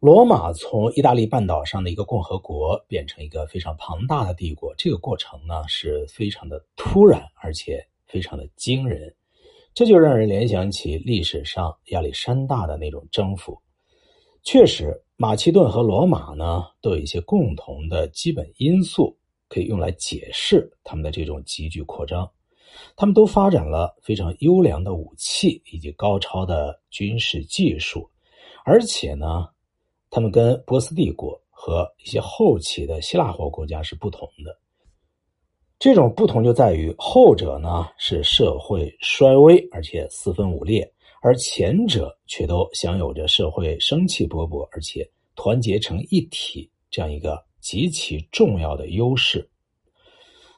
罗马从意大利半岛上的一个共和国变成一个非常庞大的帝国，这个过程呢是非常的突然，而且非常的惊人，这就让人联想起历史上亚历山大的那种征服。确实，马其顿和罗马呢都有一些共同的基本因素，可以用来解释他们的这种急剧扩张。他们都发展了非常优良的武器以及高超的军事技术，而且呢。他们跟波斯帝国和一些后期的希腊化国家是不同的。这种不同就在于，后者呢是社会衰微而且四分五裂，而前者却都享有着社会生气勃勃而且团结成一体这样一个极其重要的优势。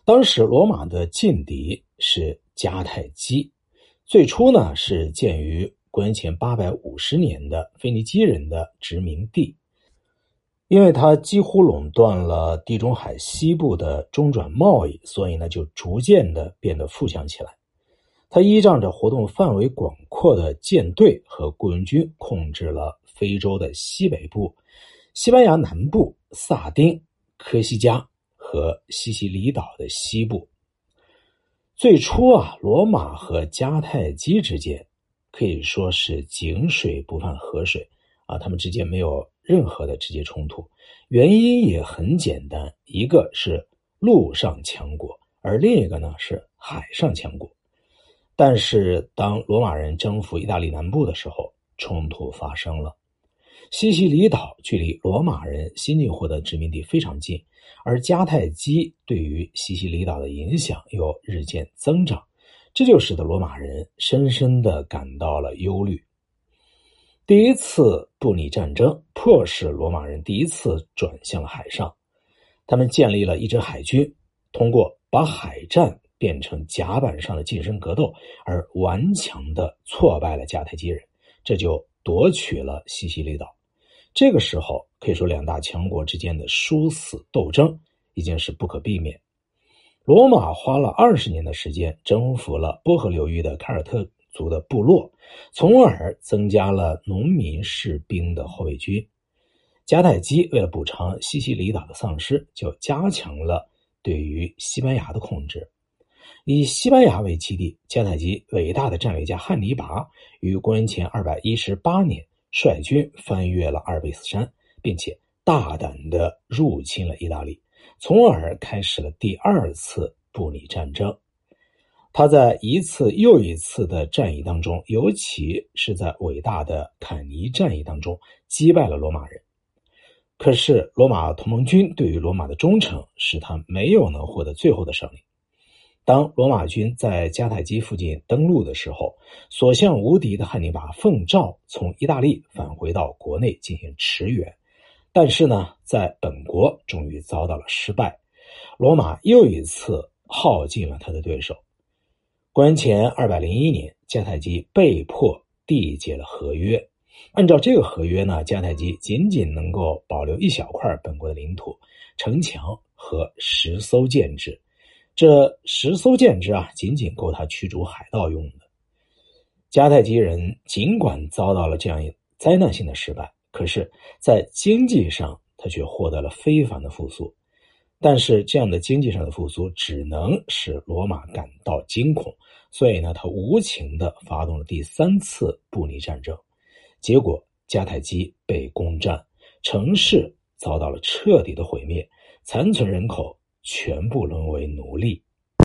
当时罗马的劲敌是迦太基，最初呢是建于。公元前八百五十年的腓尼基人的殖民地，因为它几乎垄断了地中海西部的中转贸易，所以呢就逐渐的变得富强起来。它依仗着活动范围广阔的舰队和雇佣军，控制了非洲的西北部、西班牙南部、萨丁、科西嘉和西西里岛的西部。最初啊，罗马和迦太基之间。可以说是井水不犯河水啊，他们之间没有任何的直接冲突，原因也很简单，一个是陆上强国，而另一个呢是海上强国。但是当罗马人征服意大利南部的时候，冲突发生了。西西里岛距离罗马人新近获得殖民地非常近，而迦太基对于西西里岛的影响又日渐增长。这就使得罗马人深深的感到了忧虑。第一次布匿战争迫使罗马人第一次转向了海上，他们建立了一支海军，通过把海战变成甲板上的近身格斗，而顽强的挫败了迦太基人，这就夺取了西西里岛。这个时候，可以说两大强国之间的殊死斗争已经是不可避免。罗马花了二十年的时间征服了波河流域的凯尔特族的部落，从而增加了农民士兵的后备军。迦太基为了补偿西西里岛的丧失，就加强了对于西班牙的控制。以西班牙为基地，迦太基伟大的战略家汉尼拔于公元前二百一十八年率军翻越了阿尔卑斯山，并且大胆的入侵了意大利。从而开始了第二次布匿战争。他在一次又一次的战役当中，尤其是在伟大的坎尼战役当中，击败了罗马人。可是，罗马同盟军对于罗马的忠诚，使他没有能获得最后的胜利。当罗马军在迦太基附近登陆的时候，所向无敌的汉尼拔奉诏从意大利返回到国内进行驰援。但是呢，在本国终于遭到了失败，罗马又一次耗尽了他的对手。公元前二百零一年，迦太基被迫缔结了合约。按照这个合约呢，迦太基仅仅能够保留一小块本国的领土、城墙和十艘舰只。这十艘舰只啊，仅仅够他驱逐海盗用的。迦太基人尽管遭到了这样一灾难性的失败。可是，在经济上，他却获得了非凡的复苏。但是，这样的经济上的复苏只能使罗马感到惊恐，所以呢，他无情的发动了第三次布匿战争。结果，迦太基被攻占，城市遭到了彻底的毁灭，残存人口全部沦为奴隶。